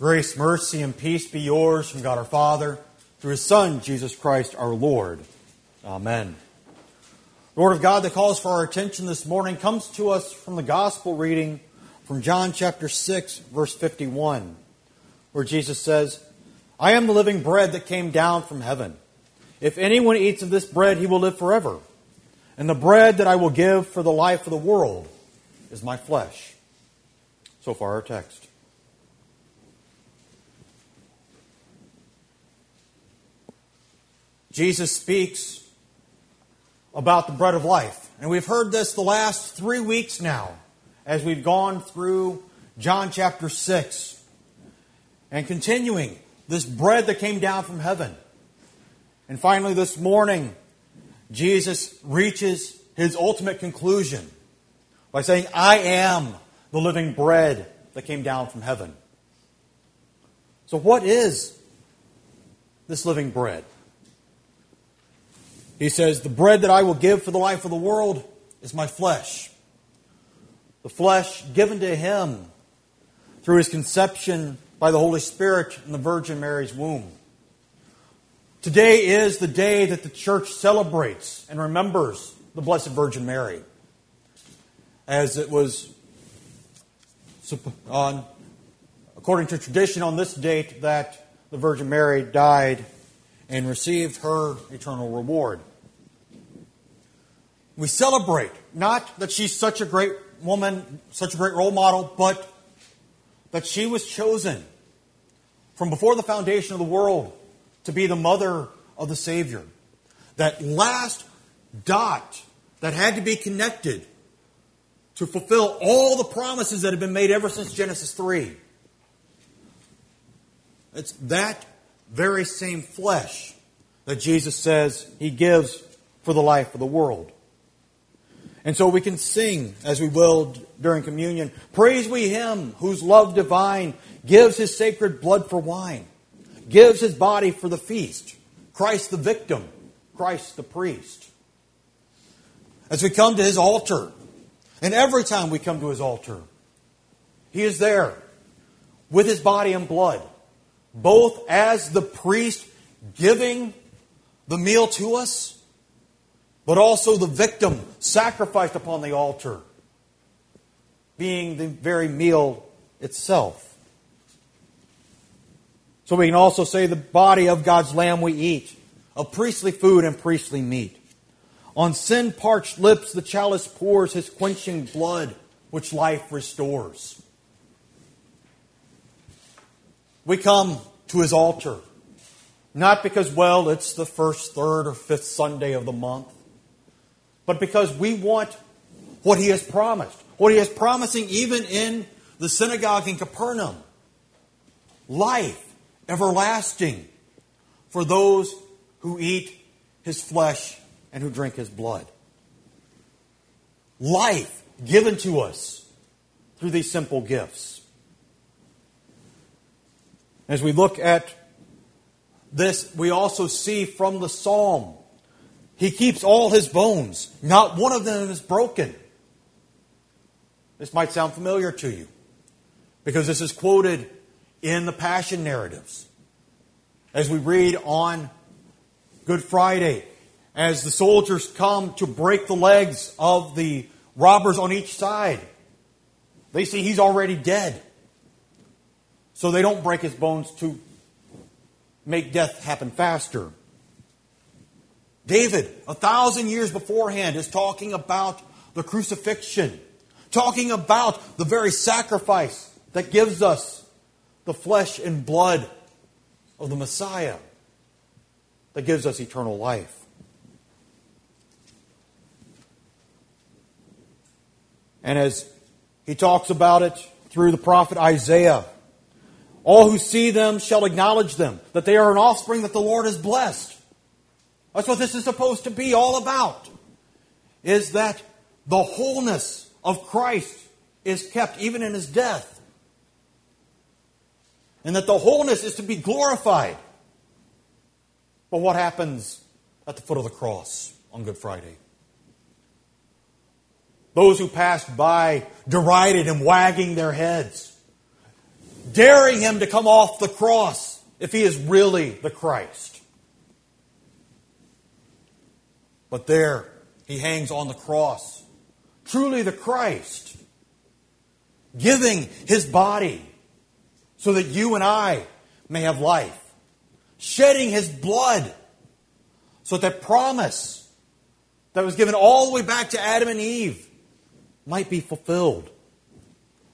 Grace, mercy, and peace be yours from God our Father, through His Son, Jesus Christ our Lord. Amen. The Word of God that calls for our attention this morning comes to us from the Gospel reading from John chapter 6, verse 51, where Jesus says, I am the living bread that came down from heaven. If anyone eats of this bread, he will live forever. And the bread that I will give for the life of the world is my flesh. So far, our text. Jesus speaks about the bread of life. And we've heard this the last three weeks now as we've gone through John chapter 6 and continuing this bread that came down from heaven. And finally, this morning, Jesus reaches his ultimate conclusion by saying, I am the living bread that came down from heaven. So, what is this living bread? He says, The bread that I will give for the life of the world is my flesh. The flesh given to him through his conception by the Holy Spirit in the Virgin Mary's womb. Today is the day that the church celebrates and remembers the Blessed Virgin Mary. As it was on, according to tradition, on this date that the Virgin Mary died and received her eternal reward. We celebrate not that she's such a great woman, such a great role model, but that she was chosen from before the foundation of the world to be the mother of the Savior. That last dot that had to be connected to fulfill all the promises that have been made ever since Genesis 3. It's that very same flesh that Jesus says he gives for the life of the world. And so we can sing, as we will during communion, Praise we him whose love divine gives his sacred blood for wine, gives his body for the feast, Christ the victim, Christ the priest. As we come to his altar, and every time we come to his altar, he is there with his body and blood, both as the priest giving the meal to us but also the victim sacrificed upon the altar, being the very meal itself. So we can also say the body of God's Lamb we eat, of priestly food and priestly meat. On sin parched lips the chalice pours his quenching blood, which life restores. We come to his altar, not because, well, it's the first, third, or fifth Sunday of the month but because we want what he has promised. What he is promising even in the synagogue in Capernaum life everlasting for those who eat his flesh and who drink his blood. Life given to us through these simple gifts. As we look at this, we also see from the psalm he keeps all his bones. Not one of them is broken. This might sound familiar to you because this is quoted in the Passion narratives. As we read on Good Friday, as the soldiers come to break the legs of the robbers on each side, they see he's already dead. So they don't break his bones to make death happen faster. David, a thousand years beforehand, is talking about the crucifixion, talking about the very sacrifice that gives us the flesh and blood of the Messiah, that gives us eternal life. And as he talks about it through the prophet Isaiah, all who see them shall acknowledge them, that they are an offspring that the Lord has blessed. That's what this is supposed to be all about. Is that the wholeness of Christ is kept even in his death. And that the wholeness is to be glorified. But what happens at the foot of the cross on Good Friday? Those who passed by derided him, wagging their heads. daring him to come off the cross if he is really the Christ. But there, he hangs on the cross, truly the Christ, giving his body so that you and I may have life, shedding his blood so that promise that was given all the way back to Adam and Eve might be fulfilled.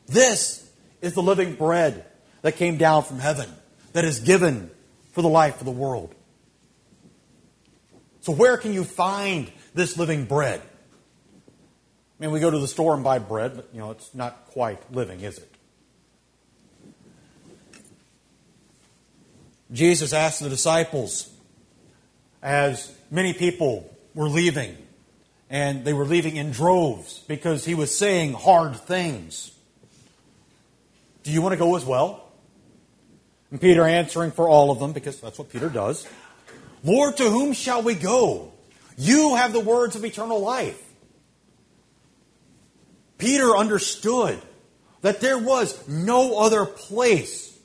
This is the living bread that came down from heaven, that is given for the life of the world. So, where can you find this living bread? I mean, we go to the store and buy bread, but you know, it's not quite living, is it? Jesus asked the disciples, as many people were leaving, and they were leaving in droves because he was saying hard things. Do you want to go as well? And Peter answering for all of them, because that's what Peter does Lord, to whom shall we go? You have the words of eternal life. Peter understood that there was no other place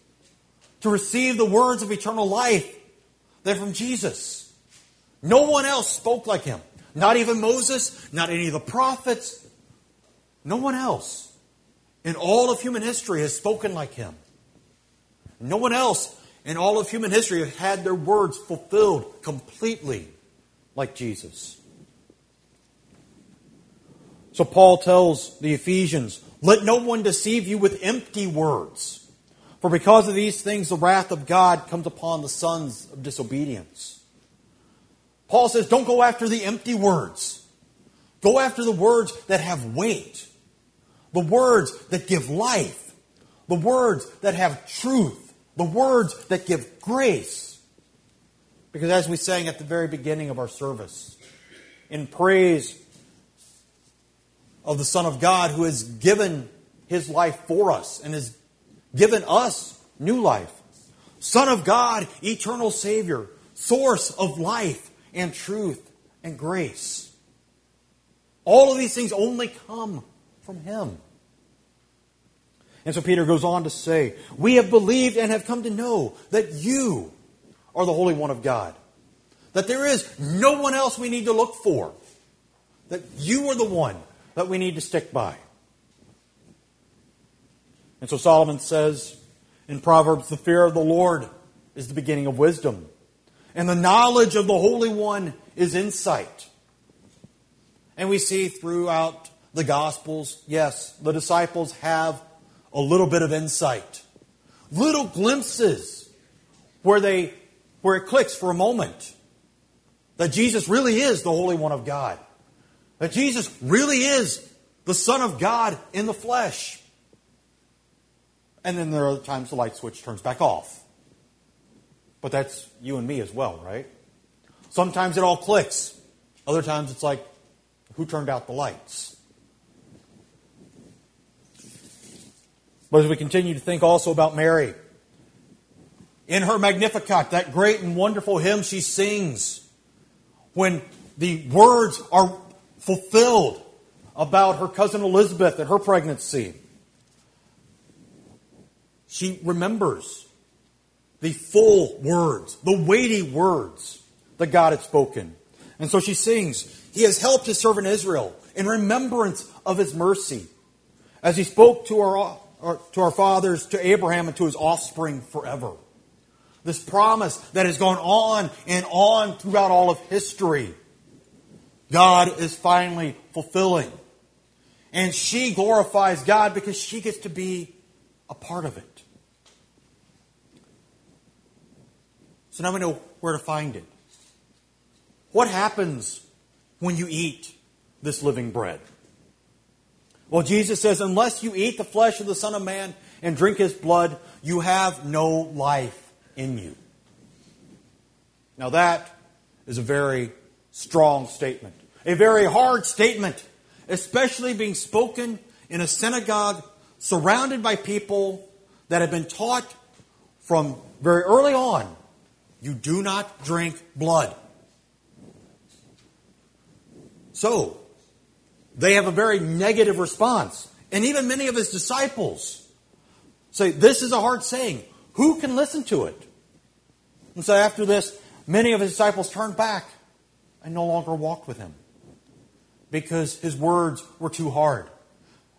to receive the words of eternal life than from Jesus. No one else spoke like him. Not even Moses, not any of the prophets. No one else in all of human history has spoken like him. No one else in all of human history have had their words fulfilled completely like Jesus. So Paul tells the Ephesians, let no one deceive you with empty words. For because of these things, the wrath of God comes upon the sons of disobedience. Paul says, don't go after the empty words. Go after the words that have weight the words that give life, the words that have truth, the words that give grace. Because as we sang at the very beginning of our service, in praise of the Son of God who has given his life for us and has given us new life. Son of God, eternal Savior, source of life and truth and grace. All of these things only come from Him. And so Peter goes on to say, We have believed and have come to know that you are the Holy One of God. That there is no one else we need to look for. That you are the one that we need to stick by. And so Solomon says in Proverbs, the fear of the Lord is the beginning of wisdom. And the knowledge of the Holy One is insight. And we see throughout the Gospels, yes, the disciples have a little bit of insight, little glimpses where they where it clicks for a moment that Jesus really is the Holy One of God, that Jesus really is the Son of God in the flesh. And then there are times the light switch turns back off. But that's you and me as well, right? Sometimes it all clicks. Other times it's like, who turned out the lights? But as we continue to think also about Mary, in her Magnificat, that great and wonderful hymn she sings, when the words are fulfilled about her cousin Elizabeth and her pregnancy, she remembers the full words, the weighty words that God had spoken. And so she sings, He has helped His servant Israel in remembrance of His mercy, as He spoke to our to our fathers, to Abraham, and to his offspring forever. This promise that has gone on and on throughout all of history, God is finally fulfilling. And she glorifies God because she gets to be a part of it. So now we know where to find it. What happens when you eat this living bread? Well, Jesus says, unless you eat the flesh of the Son of Man and drink his blood, you have no life in you. Now, that is a very strong statement, a very hard statement, especially being spoken in a synagogue surrounded by people that have been taught from very early on you do not drink blood. So, they have a very negative response. And even many of his disciples say, This is a hard saying. Who can listen to it? And so after this, many of his disciples turned back and no longer walked with him because his words were too hard.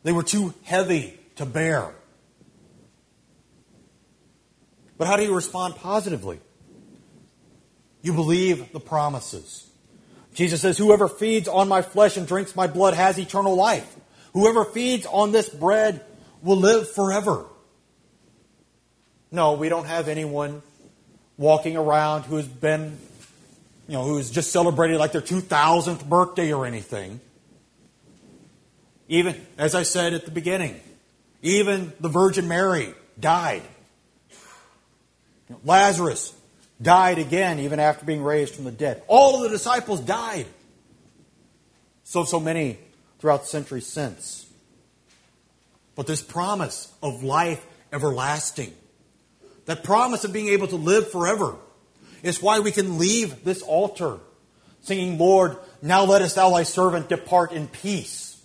They were too heavy to bear. But how do you respond positively? You believe the promises. Jesus says, Whoever feeds on my flesh and drinks my blood has eternal life. Whoever feeds on this bread will live forever. No, we don't have anyone walking around who has been, you know, who's just celebrated like their 2000th birthday or anything. Even, as I said at the beginning, even the Virgin Mary died. Lazarus died again even after being raised from the dead. All of the disciples died. So, so many throughout the centuries since. But this promise of life everlasting, that promise of being able to live forever, is why we can leave this altar singing, Lord, now lettest thou thy servant depart in peace.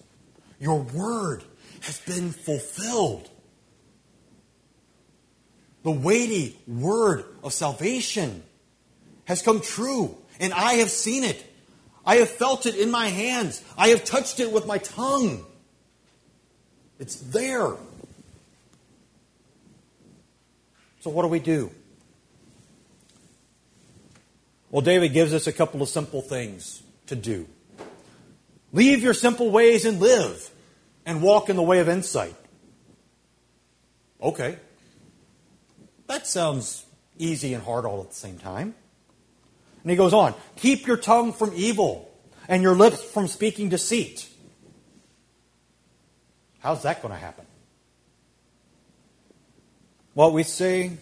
Your word has been fulfilled. The weighty word of salvation has come true, and I have seen it. I have felt it in my hands. I have touched it with my tongue. It's there. So, what do we do? Well, David gives us a couple of simple things to do. Leave your simple ways and live, and walk in the way of insight. Okay. That sounds easy and hard all at the same time. And he goes on Keep your tongue from evil and your lips from speaking deceit. How's that going to happen? Well, we say,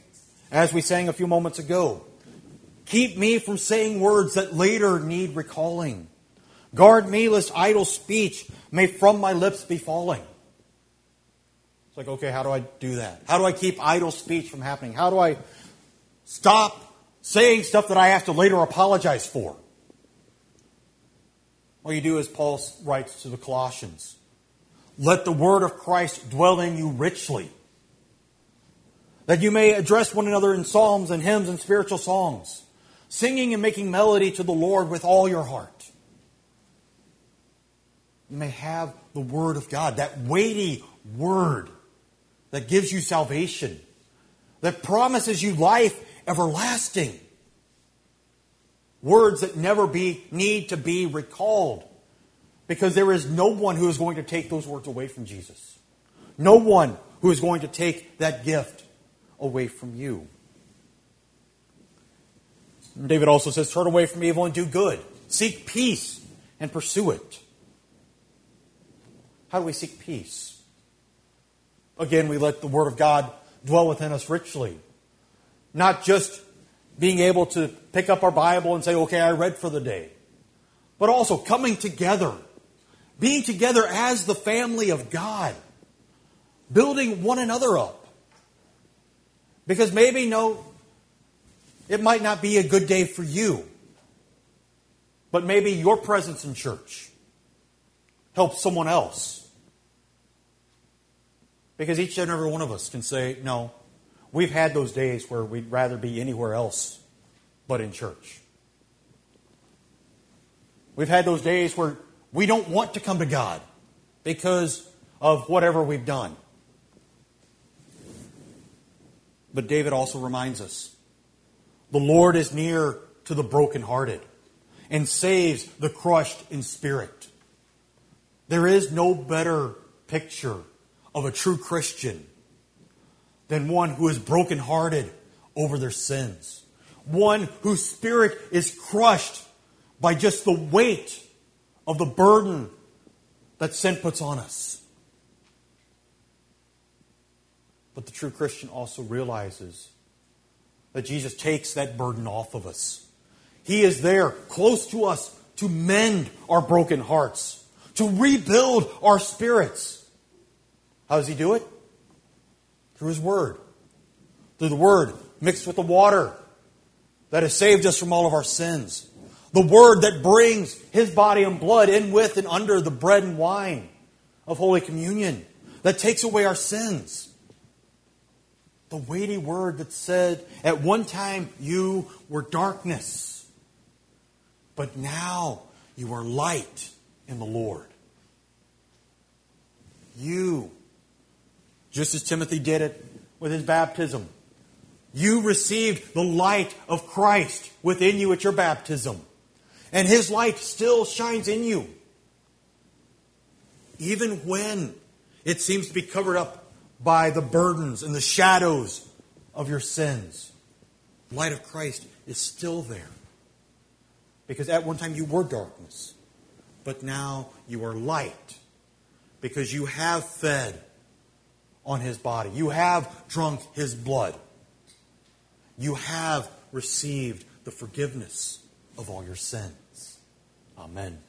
as we sang a few moments ago, keep me from saying words that later need recalling. Guard me lest idle speech may from my lips be falling. It's like, okay, how do I do that? How do I keep idle speech from happening? How do I stop saying stuff that I have to later apologize for? All you do is Paul writes to the Colossians let the word of Christ dwell in you richly, that you may address one another in psalms and hymns and spiritual songs, singing and making melody to the Lord with all your heart. You may have the word of God, that weighty word that gives you salvation, that promises you life everlasting. Words that never be, need to be recalled because there is no one who is going to take those words away from Jesus. No one who is going to take that gift away from you. David also says, Turn away from evil and do good. Seek peace and pursue it. How do we seek peace? Again, we let the Word of God dwell within us richly. Not just being able to pick up our Bible and say, okay, I read for the day, but also coming together, being together as the family of God, building one another up. Because maybe, no, it might not be a good day for you, but maybe your presence in church helps someone else because each and every one of us can say, no, we've had those days where we'd rather be anywhere else but in church. We've had those days where we don't want to come to God because of whatever we've done. But David also reminds us the Lord is near to the brokenhearted and saves the crushed in spirit. There is no better picture of a true Christian than one who is brokenhearted over their sins. One whose spirit is crushed by just the weight of the burden that sin puts on us. But the true Christian also realizes that Jesus takes that burden off of us. He is there, close to us, to mend our broken hearts, to rebuild our spirits how does he do it? Through his word. Through the word mixed with the water that has saved us from all of our sins. The word that brings his body and blood in with and under the bread and wine of Holy Communion that takes away our sins. the weighty word that said, At one time you were darkness, but now you are light in the Lord. You, just as Timothy did it with his baptism, you received the light of Christ within you at your baptism. And his light still shines in you. Even when it seems to be covered up by the burdens and the shadows of your sins, the light of Christ is still there. Because at one time you were darkness, but now you are light. Because you have fed on his body, you have drunk his blood you have received the forgiveness of all your sins. Amen.